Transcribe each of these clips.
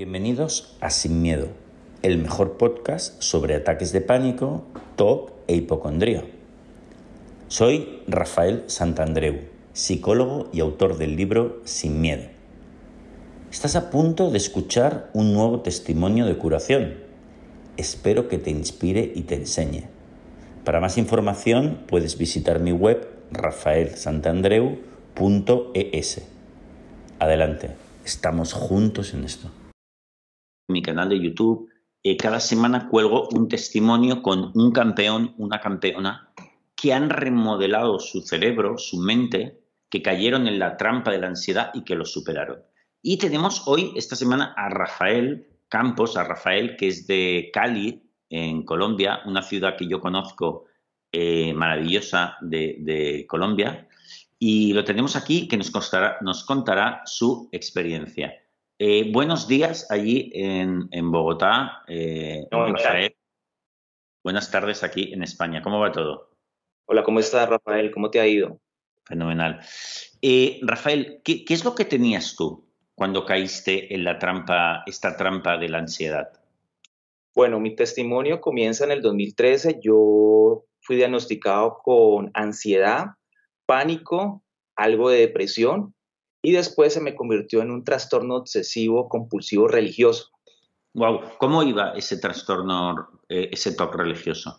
Bienvenidos a Sin Miedo, el mejor podcast sobre ataques de pánico, TOC e hipocondría. Soy Rafael Santandreu, psicólogo y autor del libro Sin Miedo. Estás a punto de escuchar un nuevo testimonio de curación. Espero que te inspire y te enseñe. Para más información puedes visitar mi web rafaelsantandreu.es. Adelante, estamos juntos en esto mi canal de YouTube, eh, cada semana cuelgo un testimonio con un campeón, una campeona, que han remodelado su cerebro, su mente, que cayeron en la trampa de la ansiedad y que lo superaron. Y tenemos hoy, esta semana, a Rafael Campos, a Rafael, que es de Cali, en Colombia, una ciudad que yo conozco eh, maravillosa de, Colombia. Y lo tenemos aquí, que nos, nos contará su experiencia. Eh, buenos días allí en, Bogotá, eh, Rafael. Buenas tardes aquí en España. ¿Cómo va todo? Hola, ¿cómo estás, Rafael? ¿Cómo te ha ido? Fenomenal. Eh, Rafael, ¿qué, es lo que tenías tú cuando caíste en la trampa, esta trampa de la ansiedad? Bueno, mi testimonio comienza en el 2013. Yo fui diagnosticado con ansiedad, pánico, algo de depresión y después se me convirtió en un trastorno obsesivo compulsivo religioso. Wow, ¿cómo iba ese trastorno, eh, ese TOC religioso?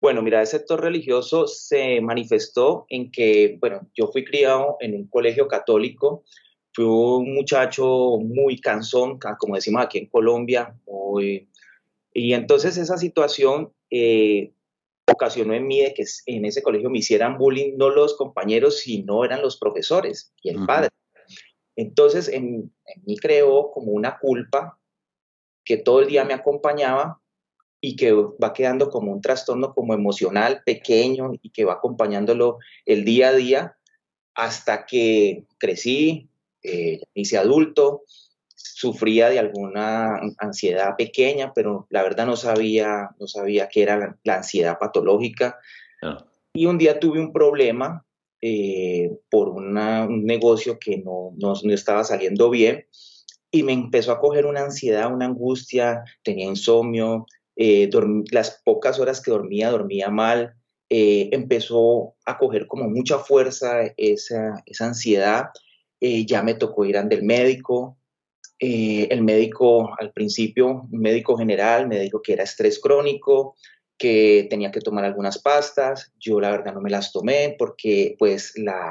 Bueno, mira, ese TOC religioso se manifestó en que, bueno, yo fui criado en un colegio católico, fui un muchacho muy cansón, como decimos aquí en Colombia, y entonces esa situación eh, ocasionó en mí de que en ese colegio me hicieran bullying no los compañeros, sino eran los profesores y el padre. Entonces, en, mí creó como una culpa que todo el día me acompañaba y que va quedando como un trastorno como emocional pequeño y que va acompañándolo el día a día hasta que crecí, eh, hice adulto, sufría de alguna ansiedad pequeña, pero la verdad no sabía, no sabía qué era la, ansiedad patológica. Ah. Y un día tuve un problema eh, por un negocio que no, no, estaba saliendo bien y me empezó a coger una ansiedad, una angustia, tenía insomnio, eh, las pocas horas que dormía, dormía mal, eh, empezó a coger como mucha fuerza esa, esa ansiedad, ya me tocó ir al médico, el médico al principio, un médico general, me dijo que era estrés crónico, que tenía que tomar algunas pastas, yo la verdad no me las tomé porque pues la,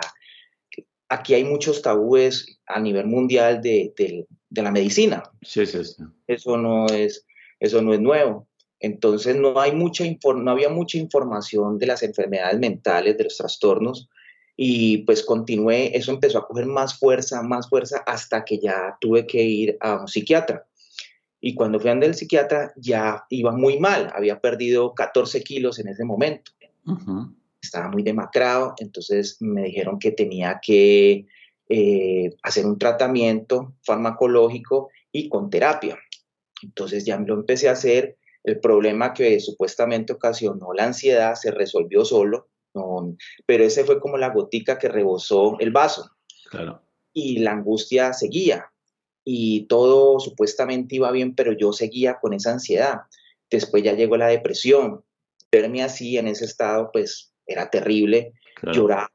aquí hay muchos tabúes a nivel mundial de, la medicina. Sí, sí, sí. Eso no es, eso no es nuevo. Entonces no, hay mucha no había mucha información de las enfermedades mentales, de los trastornos, y pues continué, eso empezó a coger más fuerza, más fuerza, hasta que ya tuve que ir a un psiquiatra. Y cuando fui al psiquiatra ya iba muy mal, había perdido 14 kilos en ese momento. Estaba muy demacrado, entonces me dijeron que tenía que eh, hacer un tratamiento farmacológico y con terapia. Entonces ya lo empecé a hacer. El problema que supuestamente ocasionó la ansiedad se resolvió solo, pero ese fue como la gotica que rebosó el vaso. Claro. Y la angustia seguía y todo supuestamente iba bien, pero yo seguía con esa ansiedad. Después ya llegó la depresión. Verme así en ese estado, pues era terrible. Lloraba,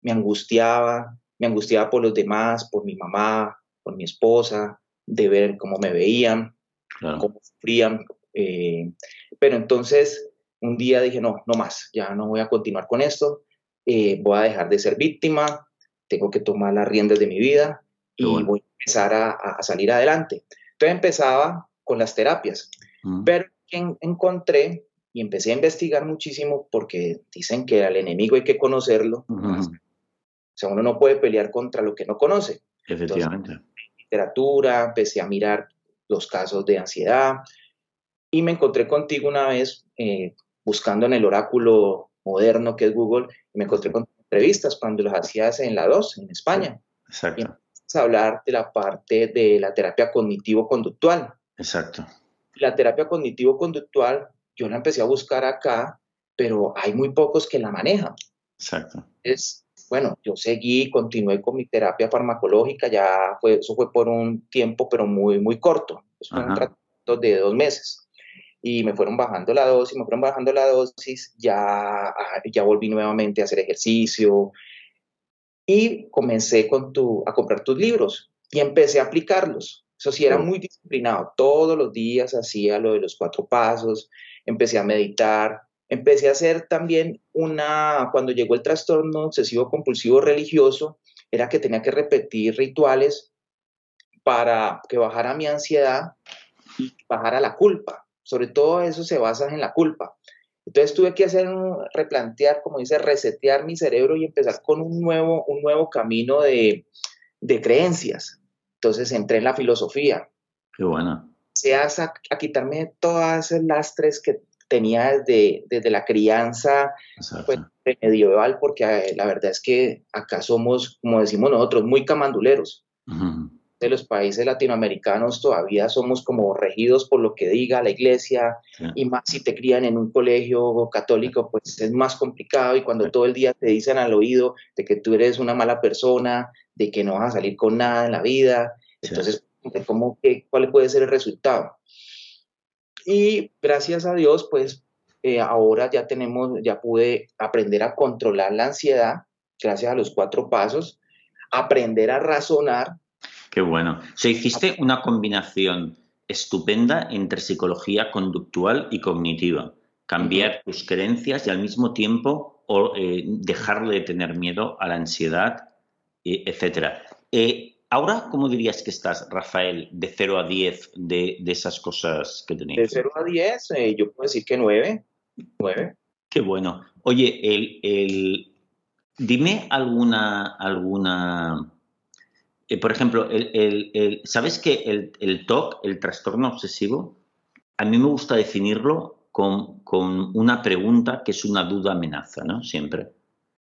me angustiaba, me angustiaba por los demás, por mi mamá, por mi esposa, de ver cómo me veían, cómo sufrían. Eh, pero entonces un día dije, no, no más, ya no voy a continuar con esto, eh, voy a dejar de ser víctima, tengo que tomar las riendas de mi vida y voy empezar a, salir adelante. Entonces empezaba con las terapias, mm. pero encontré y empecé a investigar muchísimo porque dicen que al enemigo hay que conocerlo. O sea, uno no puede pelear contra lo que no conoce. Efectivamente. literatura, empecé a mirar los casos de ansiedad y me encontré contigo una vez eh, buscando en el oráculo moderno que es Google, y me encontré con entrevistas cuando las hacías en la 2, en España. Exacto hablar de la parte de la terapia cognitivo-conductual. Exacto. La terapia cognitivo-conductual, yo la empecé a buscar acá, pero hay muy pocos que la manejan. Exacto. Es, bueno, yo seguí, continué con mi terapia farmacológica, ya fue, eso fue por un tiempo, pero muy, muy corto. Eso fue un tratamiento de dos meses. Y me fueron bajando la dosis, me fueron bajando la dosis, ya, ya volví nuevamente a hacer ejercicio y comencé con tu, a comprar tus libros y empecé a aplicarlos. Eso sí, era muy disciplinado. Todos los días hacía lo de los cuatro pasos, empecé a meditar, Empecé a hacer también una, cuando llegó el trastorno obsesivo compulsivo religioso, era que tenía que repetir rituales para que bajara mi ansiedad y bajara la culpa. Sobre todo eso se basa en la culpa. Entonces tuve que hacer replantear, como dice, resetear mi cerebro y empezar con un nuevo, un nuevo camino de, de creencias. Entonces entré en la filosofía. Qué buena. Se hace a, a quitarme todas esas lastres que tenía desde, desde la crianza pues, medieval, porque eh, la verdad es que acá somos, como decimos nosotros, muy camanduleros. De los países latinoamericanos todavía somos como regidos por lo que diga la iglesia, y más si te crían en un colegio católico, pues es más complicado, y cuando todo el día te dicen al oído de que tú eres una mala persona, de que no vas a salir con nada en la vida, entonces, ¿cómo, que, ¿cuál puede ser el resultado? Y gracias a Dios, pues eh, ahora ya tenemos, ya pude aprender a controlar la ansiedad, gracias a los cuatro pasos, aprender a razonar. Qué bueno. O sea, hiciste una combinación estupenda entre psicología conductual y cognitiva. Cambiar tus creencias y al mismo tiempo eh, dejar de tener miedo a la ansiedad, etc. Eh, Ahora, ¿cómo dirías que estás, Rafael, de 0 a 10 de, esas cosas que tenéis? De 0 a 10, eh, yo puedo decir que 9. 9. Qué bueno. Oye, el, dime alguna, alguna por ejemplo, ¿sabes que el, TOC, el trastorno obsesivo, a mí me gusta definirlo con, una pregunta que es una duda amenaza, ¿no? Siempre.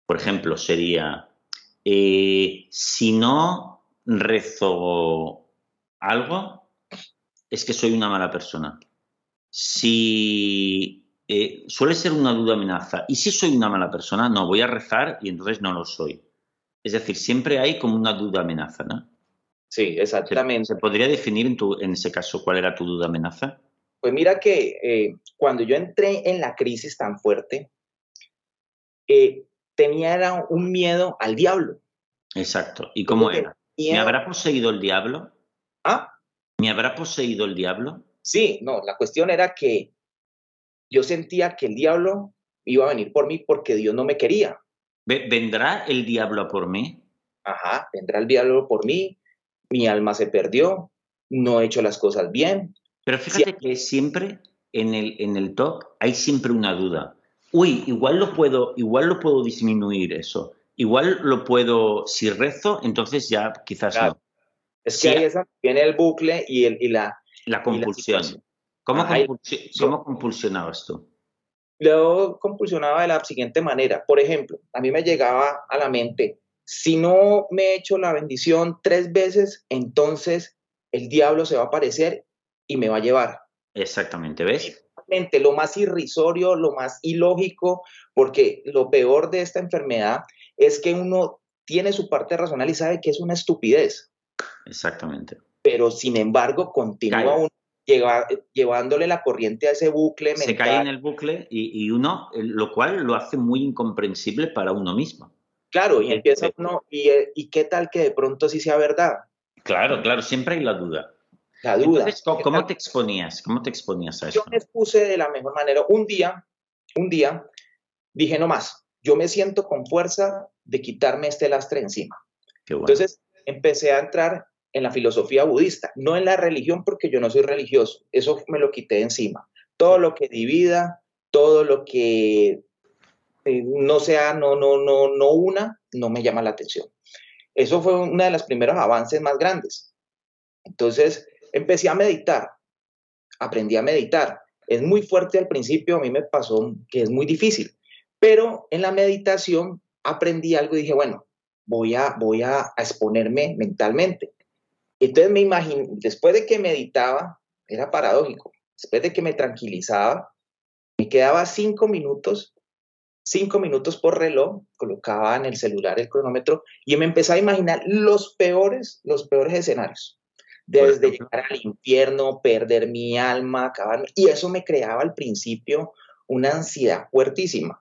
Por ejemplo, sería, eh, si no rezo algo, es que soy una mala persona. Si eh, suele ser una duda amenaza, ¿y si soy una mala persona? No, voy a rezar y entonces no lo soy. Es decir, siempre hay como una duda amenaza, ¿no? Sí, exactamente. ¿Se, podría definir en, tu, en ese caso cuál era tu duda amenaza? Pues mira que eh, cuando yo entré en la crisis tan fuerte, eh, tenía un miedo al diablo. Exacto. ¿Y cómo era? ¿Me habrá poseído el diablo? ¿Ah? ¿Me habrá poseído el diablo? Sí, no, la cuestión era que yo sentía que el diablo iba a venir por mí porque Dios no me quería. ¿Vendrá el diablo por mí? Ajá, vendrá el diablo por mí, mi alma se perdió, no he hecho las cosas bien. Pero fíjate que siempre en el, en el talk hay siempre una duda. Uy, igual lo puedo, igual lo puedo disminuir eso. Igual lo puedo, si rezo, entonces ya quizás no. Es que ahí viene el bucle y, el, y la... La compulsión. ¿Cómo, compulsionabas tú? Lo compulsionaba de la siguiente manera. Por ejemplo, a mí me llegaba a la mente, si no me he hecho la bendición tres veces, entonces el diablo se va a aparecer y me va a llevar. Exactamente, ¿ves? Lo más irrisorio, lo más ilógico, porque lo peor de esta enfermedad es que uno tiene su parte racional y sabe que es una estupidez. Exactamente. Pero sin embargo, continúa uno llevándole la corriente a ese bucle mental. Se cae en el bucle y, uno, lo cual lo hace muy incomprensible para uno mismo. Claro, y empieza uno, y, y qué tal que de pronto sí sea verdad. Claro, claro, siempre hay la duda. La duda. Entonces, ¿cómo, te exponías? ¿Cómo te exponías a eso? Yo me expuse de la mejor manera. Un día, un día, dije no más, yo me siento con fuerza de quitarme este lastre encima. Entonces empecé a entrar en la filosofía budista, no en la religión porque yo no soy religioso, eso me lo quité encima. Todo lo que divida, todo lo que eh, no sea, no, no, no, no una, no me llama la atención. Eso fue uno de los primeros avances más grandes. Entonces empecé a meditar, aprendí a meditar. Es muy fuerte al principio, a mí me pasó que es muy difícil, pero en la meditación aprendí algo y dije, bueno, voy a, voy a, exponerme mentalmente. Entonces me imaginé, después de que meditaba, era paradójico, después de que me tranquilizaba, me quedaba cinco minutos cinco minutos por reloj, colocaba en el celular el cronómetro y me empecé a imaginar los peores, los peores escenarios. Desde llegar al infierno, perder mi alma, acabarme. Y eso me creaba al principio una ansiedad fuertísima.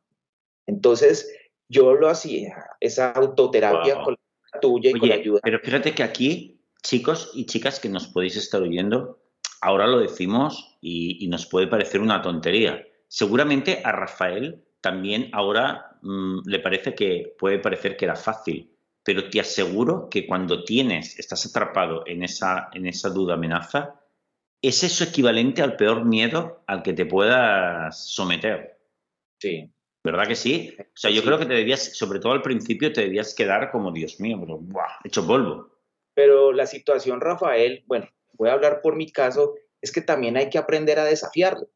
Entonces, yo lo hacía, esa autoterapia con la tuya y con la ayuda. Pero fíjate que aquí, chicos y chicas que nos podéis estar oyendo, ahora lo decimos y nos puede parecer una tontería. Seguramente a Rafael también ahora mm, le parece que puede parecer que era fácil, pero te aseguro que cuando tienes, estás atrapado en esa, en esa duda amenaza, es eso equivalente al peor miedo al que te puedas someter. Sí. ¿Verdad que sí? O sea, yo creo que te debías, sobre todo al principio, te debías quedar como, Dios mío, pero, hecho polvo. Pero la situación, Rafael, bueno, voy a hablar por mi caso, es que también hay que aprender a desafiarlo.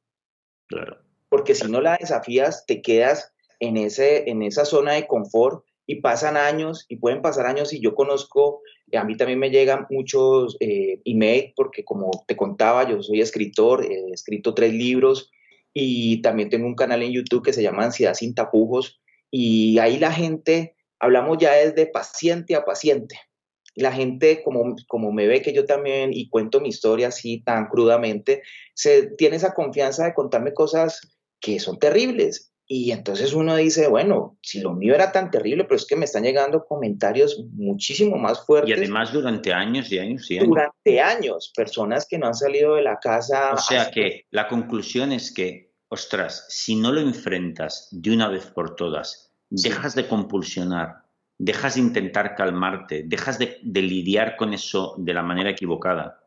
Claro porque si no la desafías, te quedas en, ese, en esa zona de confort y pasan años y pueden pasar años y yo conozco, a mí también me llegan muchos eh, emails porque como te contaba, yo soy escritor, he escrito tres libros y también tengo un canal en YouTube que se llama Ansiedad sin tapujos y ahí la gente, hablamos ya desde paciente a paciente. La gente, como, como me ve que yo también y cuento mi historia así tan crudamente, se tiene esa confianza de contarme cosas que son terribles. Y entonces uno dice, bueno, si lo mío era tan terrible, pero es que me están llegando comentarios muchísimo más fuertes. Y además durante años y años y años. Durante años, personas que no han salido de la casa. O sea que la conclusión es que, ostras, si no lo enfrentas de una vez por todas, dejas de compulsionar, dejas de intentar calmarte, dejas de, de lidiar con eso de la manera equivocada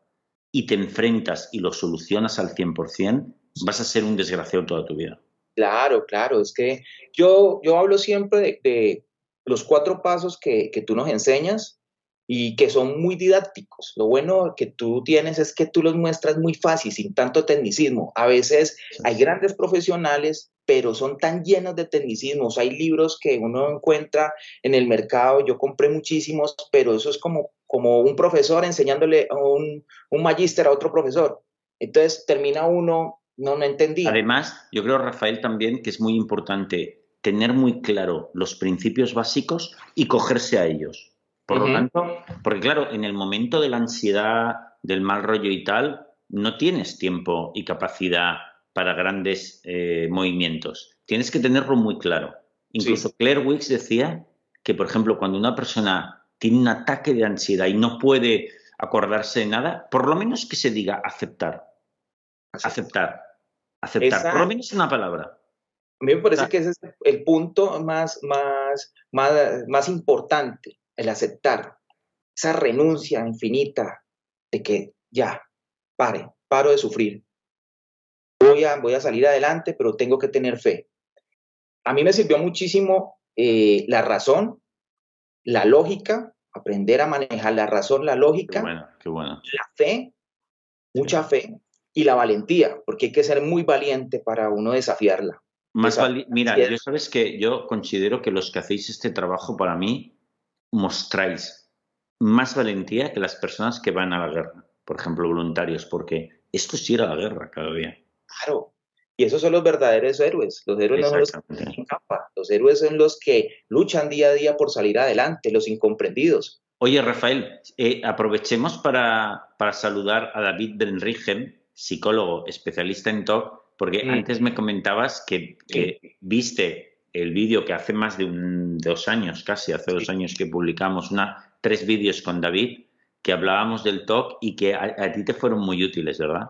y te enfrentas y lo solucionas al 100%, vas a ser un desgraciado toda tu vida. Claro, claro, es que yo, yo hablo siempre de, los cuatro pasos que, que, tú nos enseñas y que son muy didácticos. Lo bueno que tú tienes es que tú los muestras muy fácil, sin tanto tecnicismo. A veces hay grandes profesionales, pero son tan llenos de tecnicismos. Hay libros que uno encuentra en el mercado, yo compré muchísimos, pero eso es como, como un profesor enseñándole a un, un magíster a otro profesor. Entonces termina uno no, no entendí. Además, yo creo, Rafael, también que es muy importante tener muy claro los principios básicos y cogerse a ellos. Por lo tanto, porque claro, en el momento de la ansiedad, del mal rollo y tal, no tienes tiempo y capacidad para grandes eh, movimientos. Tienes que tenerlo muy claro. Incluso Claire Wicks decía que, por ejemplo, cuando una persona tiene un ataque de ansiedad y no puede acordarse de nada, por lo menos que se diga aceptar. Aceptar. Aceptar. Por lo menos una palabra. A mí me parece que ese es el punto más, más, más, más importante, el aceptar. Esa renuncia infinita de que ya, pare, paro de sufrir. Voy a, voy a salir adelante, pero tengo que tener fe. A mí me sirvió muchísimo eh, la razón, la lógica, aprender a manejar la razón, la lógica, qué bueno, la fe, mucha fe, y la valentía, porque hay que ser muy valiente para uno desafiarla. Más Mira, yo sabes que yo considero que los que hacéis este trabajo para mí mostráis más valentía que las personas que van a la guerra, por ejemplo, voluntarios, porque esto es ir a la guerra cada día. Claro, y esos son los verdaderos héroes. Los héroes no son los que capa. Los héroes son los que luchan día a día por salir adelante, los incomprendidos. Oye, Rafael, eh, aprovechemos para, para, saludar a David Benrigen, psicólogo especialista en TOC, porque mm. antes me comentabas que, viste el vídeo que hace más de un, dos años, casi hace dos años que publicamos, una, tres vídeos con David que hablábamos del TOC y que a, ti te fueron muy útiles, ¿verdad?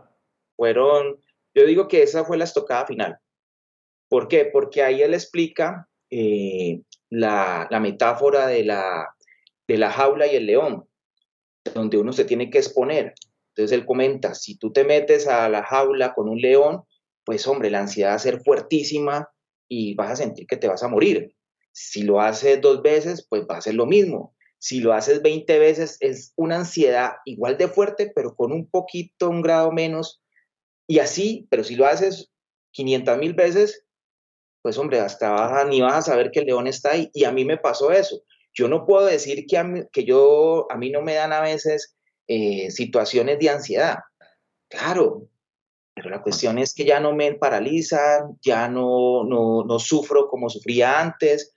Fueron, yo digo que esa fue la estocada final. ¿Por qué? Porque ahí él explica eh, la, la, metáfora de la, de la jaula y el león, donde uno se tiene que exponer. Entonces él comenta, si tú te metes a la jaula con un león, pues hombre, la ansiedad va a ser fuertísima y vas a sentir que te vas a morir. Si lo haces dos veces, pues va a ser lo mismo. Si lo haces 20 veces, es una ansiedad igual de fuerte, pero con un poquito, un grado menos. Y así, pero si lo haces 500 mil veces, pues hombre, hasta ni vas a saber que el león está ahí. Y a mí me pasó eso. Yo no puedo decir que a mí, que yo, a mí no me dan a veces eh, situaciones de ansiedad. Claro, Pero la cuestión es que ya no me paralizan, ya no, no, no sufro como sufría antes,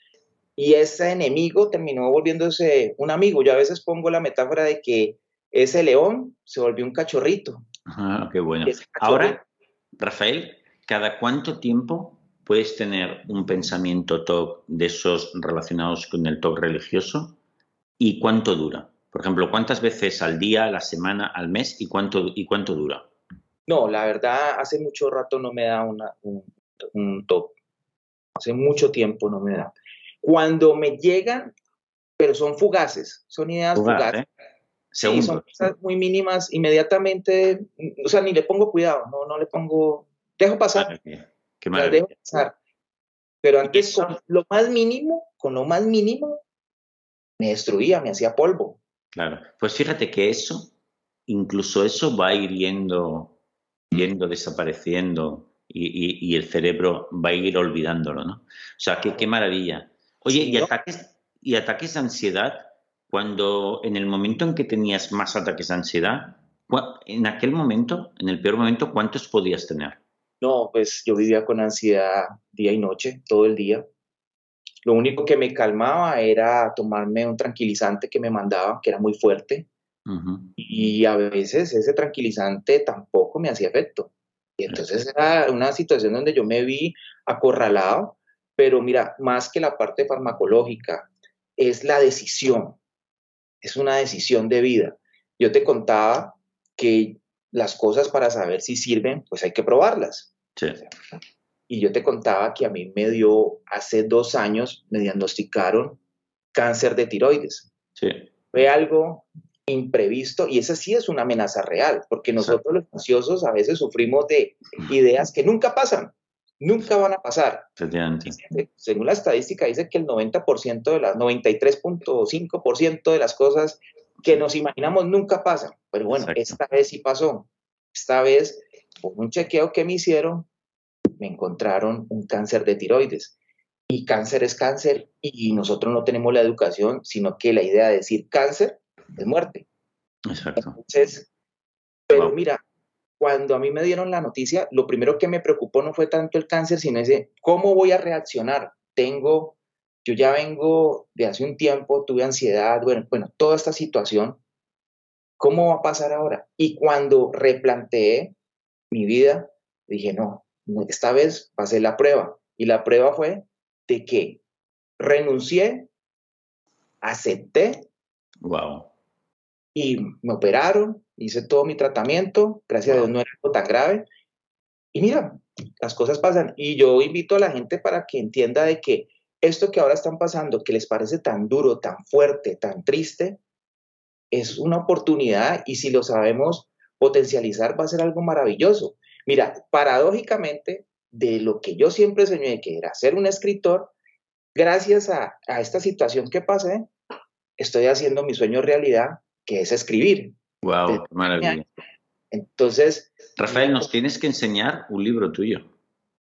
y ese enemigo terminó volviéndose un amigo. Yo a veces pongo la metáfora de que ese león se volvió un cachorrito. Ah, qué bueno. Ahora, Rafael, ¿cada cuánto tiempo puedes tener un pensamiento TOC de esos relacionados con el TOC religioso y cuánto dura? Por ejemplo, ¿cuántas veces al día, a la semana, al mes y cuánto, y cuánto dura? No, la verdad, hace mucho rato no me da una, un, un TOC. Hace mucho tiempo no me da. Cuando me llegan, pero son fugaces, son ideas fugaces. ¿eh? Sí, son cosas muy mínimas, inmediatamente, o sea, ni le pongo cuidado, no, no le pongo, dejo pasar, qué, dejo pasar. Pero antes, con lo más mínimo, con lo más mínimo, me destruía, me hacía polvo. Claro, pues fíjate que eso, incluso eso va a ir yendo, yendo desapareciendo y, y, el cerebro va a ir olvidándolo, ¿no? O sea, qué, qué maravilla. Oye, ¿y, ataques, ¿y ataques de ansiedad? Cuando en el momento en que tenías más ataques de ansiedad, en aquel momento, en el peor momento, ¿cuántos podías tener? No, pues yo vivía con ansiedad día y noche, todo el día. Lo único que me calmaba era tomarme un tranquilizante que me mandaba, que era muy fuerte. Y a veces ese tranquilizante tampoco me hacía efecto. Y entonces era una situación donde yo me vi acorralado pero mira, más que la parte farmacológica, es la decisión, es una decisión de vida. Yo te contaba que las cosas para saber si sirven, pues hay que probarlas. Sí. Y yo te contaba que a mí me dio, hace dos años, me diagnosticaron cáncer de tiroides. Sí. Fue algo imprevisto y esa sí es una amenaza real, porque nosotros los ansiosos a veces sufrimos de ideas que nunca pasan nunca van a pasar. Según la estadística dice que el 90% de las 93.5% de las cosas que nos imaginamos nunca pasan. Pero bueno, esta vez sí pasó. Esta vez, por un chequeo que me hicieron, me encontraron un cáncer de tiroides. Y cáncer es cáncer y nosotros no tenemos la educación, sino que la idea de decir cáncer es muerte. Exacto. Entonces, pero mira, cuando a mí me dieron la noticia, lo primero que me preocupó no fue tanto el cáncer, sino ese, ¿cómo voy a reaccionar? Tengo, yo ya vengo de hace un tiempo, tuve ansiedad, bueno, bueno, toda esta situación, ¿cómo va a pasar ahora? Y cuando replanteé mi vida, dije, no, esta vez pasé la prueba. Y la prueba fue de que renuncié, acepté. Wow. Y me operaron, hice todo mi tratamiento, gracias a Dios no era algo tan grave. Y mira, las cosas pasan. Y yo invito a la gente para que entienda de que esto que ahora están pasando, que les parece tan duro, tan fuerte, tan triste, es una oportunidad y si lo sabemos potencializar va a ser algo maravilloso. Mira, paradójicamente, de lo que yo siempre soñé, que era ser un escritor, gracias a, a esta situación que pasé, estoy haciendo mi sueño realidad, que es escribir. Wow, qué maravilla. Entonces. Rafael, nos tienes que enseñar un libro tuyo.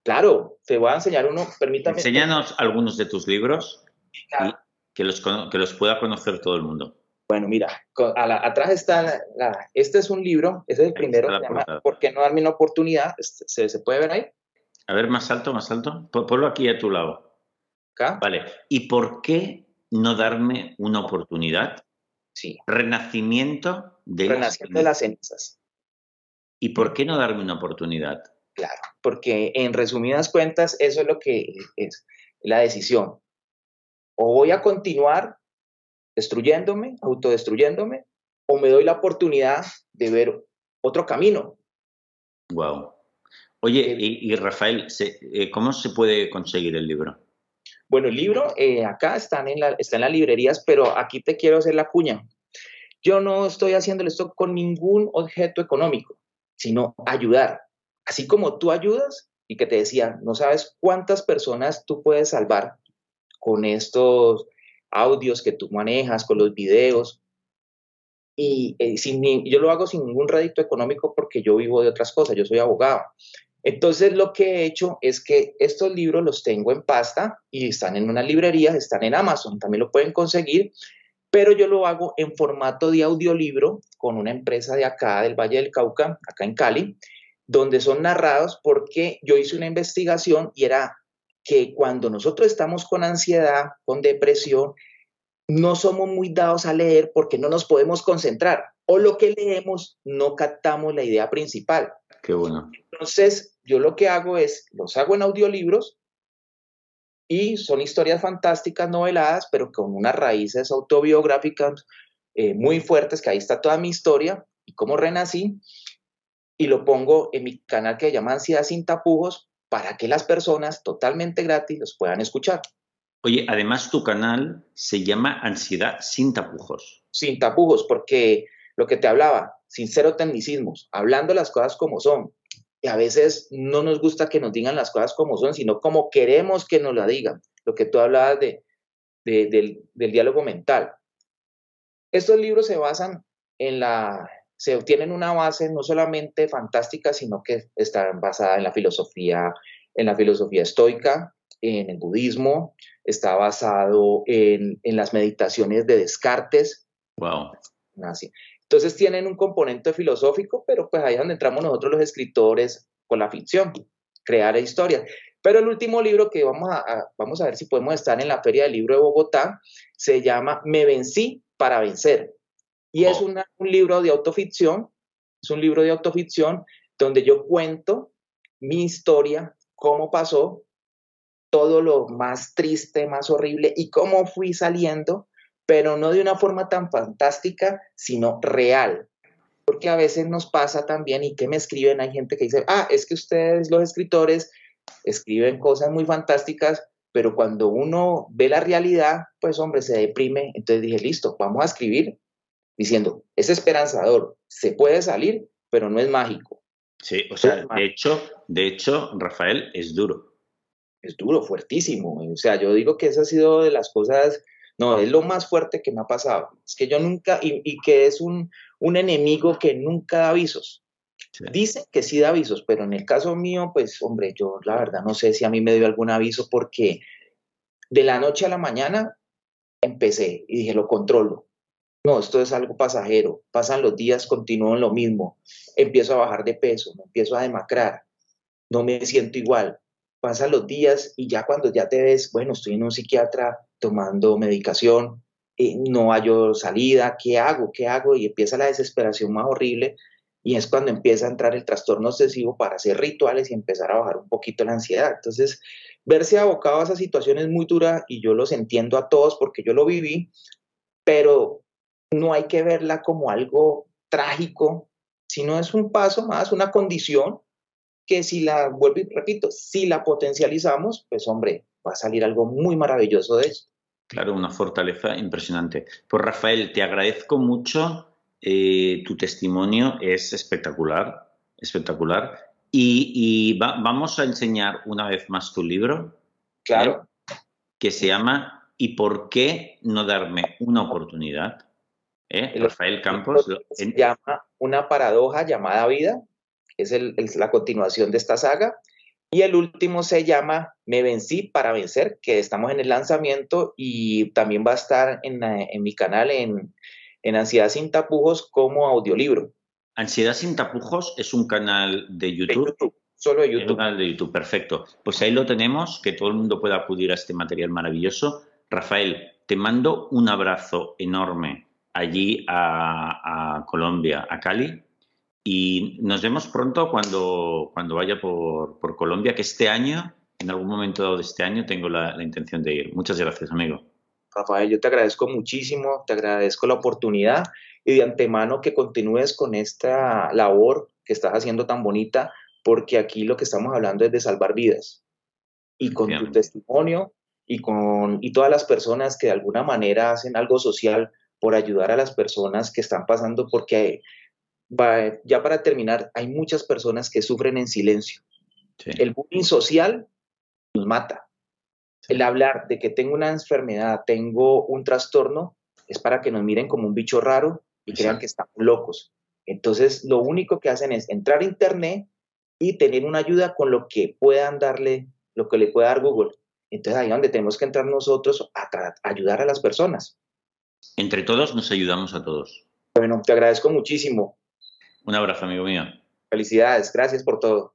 Claro, te voy a enseñar uno, permítame. Enséñanos algunos de tus libros y que los, que los pueda conocer todo el mundo. Bueno, mira, atrás está, este es un libro, ese es el primero, se llama ¿Por qué no darme una oportunidad? Este, ¿Se, ¿Se, puede ver ahí? A ver, más alto, más alto. Ponlo aquí a tu lado. ¿Acá? Vale. ¿Y por qué no darme una oportunidad? Sí. Renacimiento de, Renacimiento de las cenizas. ¿Y por qué no darme una oportunidad? Claro, porque en resumidas cuentas eso es lo que es la decisión. O voy a continuar destruyéndome, autodestruyéndome, o me doy la oportunidad de ver otro camino. Wow. Oye, y, Rafael, eh, ¿cómo se puede conseguir el libro? Bueno, el libro eh, acá están en la, está en las librerías, pero aquí te quiero hacer la cuña. Yo no estoy haciendo esto con ningún objeto económico, sino ayudar. Así como tú ayudas y que te decía, no sabes cuántas personas tú puedes salvar con estos audios que tú manejas, con los videos. Y eh, sin, yo lo hago sin ningún rédito económico porque yo vivo de otras cosas, yo soy abogado. Entonces lo que he hecho es que estos libros los tengo en pasta y están en una librería, están en Amazon, también lo pueden conseguir, pero yo lo hago en formato de audiolibro con una empresa de acá del Valle del Cauca, acá en Cali, donde son narrados porque yo hice una investigación y era que cuando nosotros estamos con ansiedad, con depresión, no somos muy dados a leer porque no nos podemos concentrar o lo que leemos no captamos la idea principal. Qué bueno. Entonces, yo lo que hago es, los hago en audiolibros y son historias fantásticas, noveladas, pero con unas raíces autobiográficas eh, muy fuertes, que ahí está toda mi historia y cómo renací, y lo pongo en mi canal que se llama Ansiedad sin tapujos, para que las personas totalmente gratis los puedan escuchar. Oye, además tu canal se llama Ansiedad sin tapujos. Sin tapujos, porque lo que te hablaba, sincero tecnicismos, hablando las cosas como son. Y a veces no nos gusta que nos digan las cosas como son, sino como queremos que nos la digan. Lo que tú hablabas de, del, del diálogo mental. Estos libros se basan en la, se obtienen una base no solamente fantástica, sino que está basada en la filosofía, en la filosofía estoica, en el budismo, está basado en, las meditaciones de Descartes. Wow. Así. Entonces tienen un componente filosófico, pero pues ahí es donde entramos nosotros los escritores con la ficción, crear historias. Pero el último libro que vamos a, vamos a ver si podemos estar en la Feria del Libro de Bogotá se llama Me vencí para vencer. Y es un libro de autoficción, es un libro de autoficción donde yo cuento mi historia, cómo pasó, todo lo más triste, más horrible y cómo fui saliendo, pero no de una forma tan fantástica, sino real. Porque a veces nos pasa también y que me escriben, hay gente que dice, ah, es que ustedes los escritores escriben cosas muy fantásticas, pero cuando uno ve la realidad, pues hombre, se deprime. Entonces dije, listo, vamos a escribir diciendo, es esperanzador, se puede salir, pero no es mágico. Sí, o sea, de hecho, de hecho, Rafael, es duro. Es duro, fuertísimo. O sea, yo digo que esa ha sido de las cosas, no, es lo más fuerte que me ha pasado. Es que yo nunca, y, que es un, un, enemigo que nunca da avisos. Dice que sí da avisos, pero en el caso mío, pues, hombre, yo la verdad no sé si a mí me dio algún aviso porque de la noche a la mañana empecé y dije, lo controlo no, esto es algo pasajero, pasan los días, continúo en lo mismo, empiezo a bajar de peso, me empiezo a demacrar, no me siento igual, pasan los días y ya cuando ya te ves, bueno, estoy en un psiquiatra tomando medicación, eh, no hallo salida, ¿qué hago? ¿Qué hago? Y empieza la desesperación más horrible y es cuando empieza a entrar el trastorno obsesivo para hacer rituales y empezar a bajar un poquito la ansiedad. Entonces, verse abocado a esa situación es muy dura y yo los entiendo a todos porque yo lo viví, pero no hay que verla como algo trágico, sino es un paso más, una condición que si la, vuelvo y repito, si la potencializamos, pues hombre, va a salir algo muy maravilloso de esto. Claro, una fortaleza impresionante. Pues Rafael, te agradezco mucho. Eh, tu testimonio es espectacular, espectacular. Y, vamos a enseñar una vez más tu libro. Claro. Que se llama ¿Y por qué no darme una oportunidad? ¿Eh? Rafael Campos. Se llama Una paradoja llamada vida, es, la continuación de esta saga. Y el último se llama Me vencí para vencer, que estamos en el lanzamiento y también va a estar en, eh, mi canal en, Ansiedad sin tapujos como audiolibro. Ansiedad sin tapujos es un canal de YouTube. solo de YouTube. Es un canal de YouTube, perfecto. Pues ahí lo tenemos, que todo el mundo pueda acudir a este material maravilloso. Rafael, te mando un abrazo enorme allí a, Colombia, a Cali. Y nos vemos pronto cuando, cuando vaya por, Colombia, que este año, en algún momento de este año, tengo la, intención de ir. Muchas gracias, amigo. Rafael, yo te agradezco muchísimo, te agradezco la oportunidad y de antemano que continúes con esta labor que estás haciendo tan bonita, porque aquí lo que estamos hablando es de salvar vidas. Y con tu testimonio y con y todas las personas que de alguna manera hacen algo social por ayudar a las personas que están pasando, porque ya para terminar, hay muchas personas que sufren en silencio. El bullying social nos mata. El hablar de que tengo una enfermedad, tengo un trastorno, es para que nos miren como un bicho raro y crean que estamos locos. Entonces, lo único que hacen es entrar a Internet y tener una ayuda con lo que puedan darle, lo que le pueda dar Google. Entonces, ahí es donde tenemos que entrar nosotros a ayudar a las personas. Entre todos nos ayudamos a todos. Bueno, te agradezco muchísimo. Un abrazo, amigo mío. Felicidades, gracias por todo.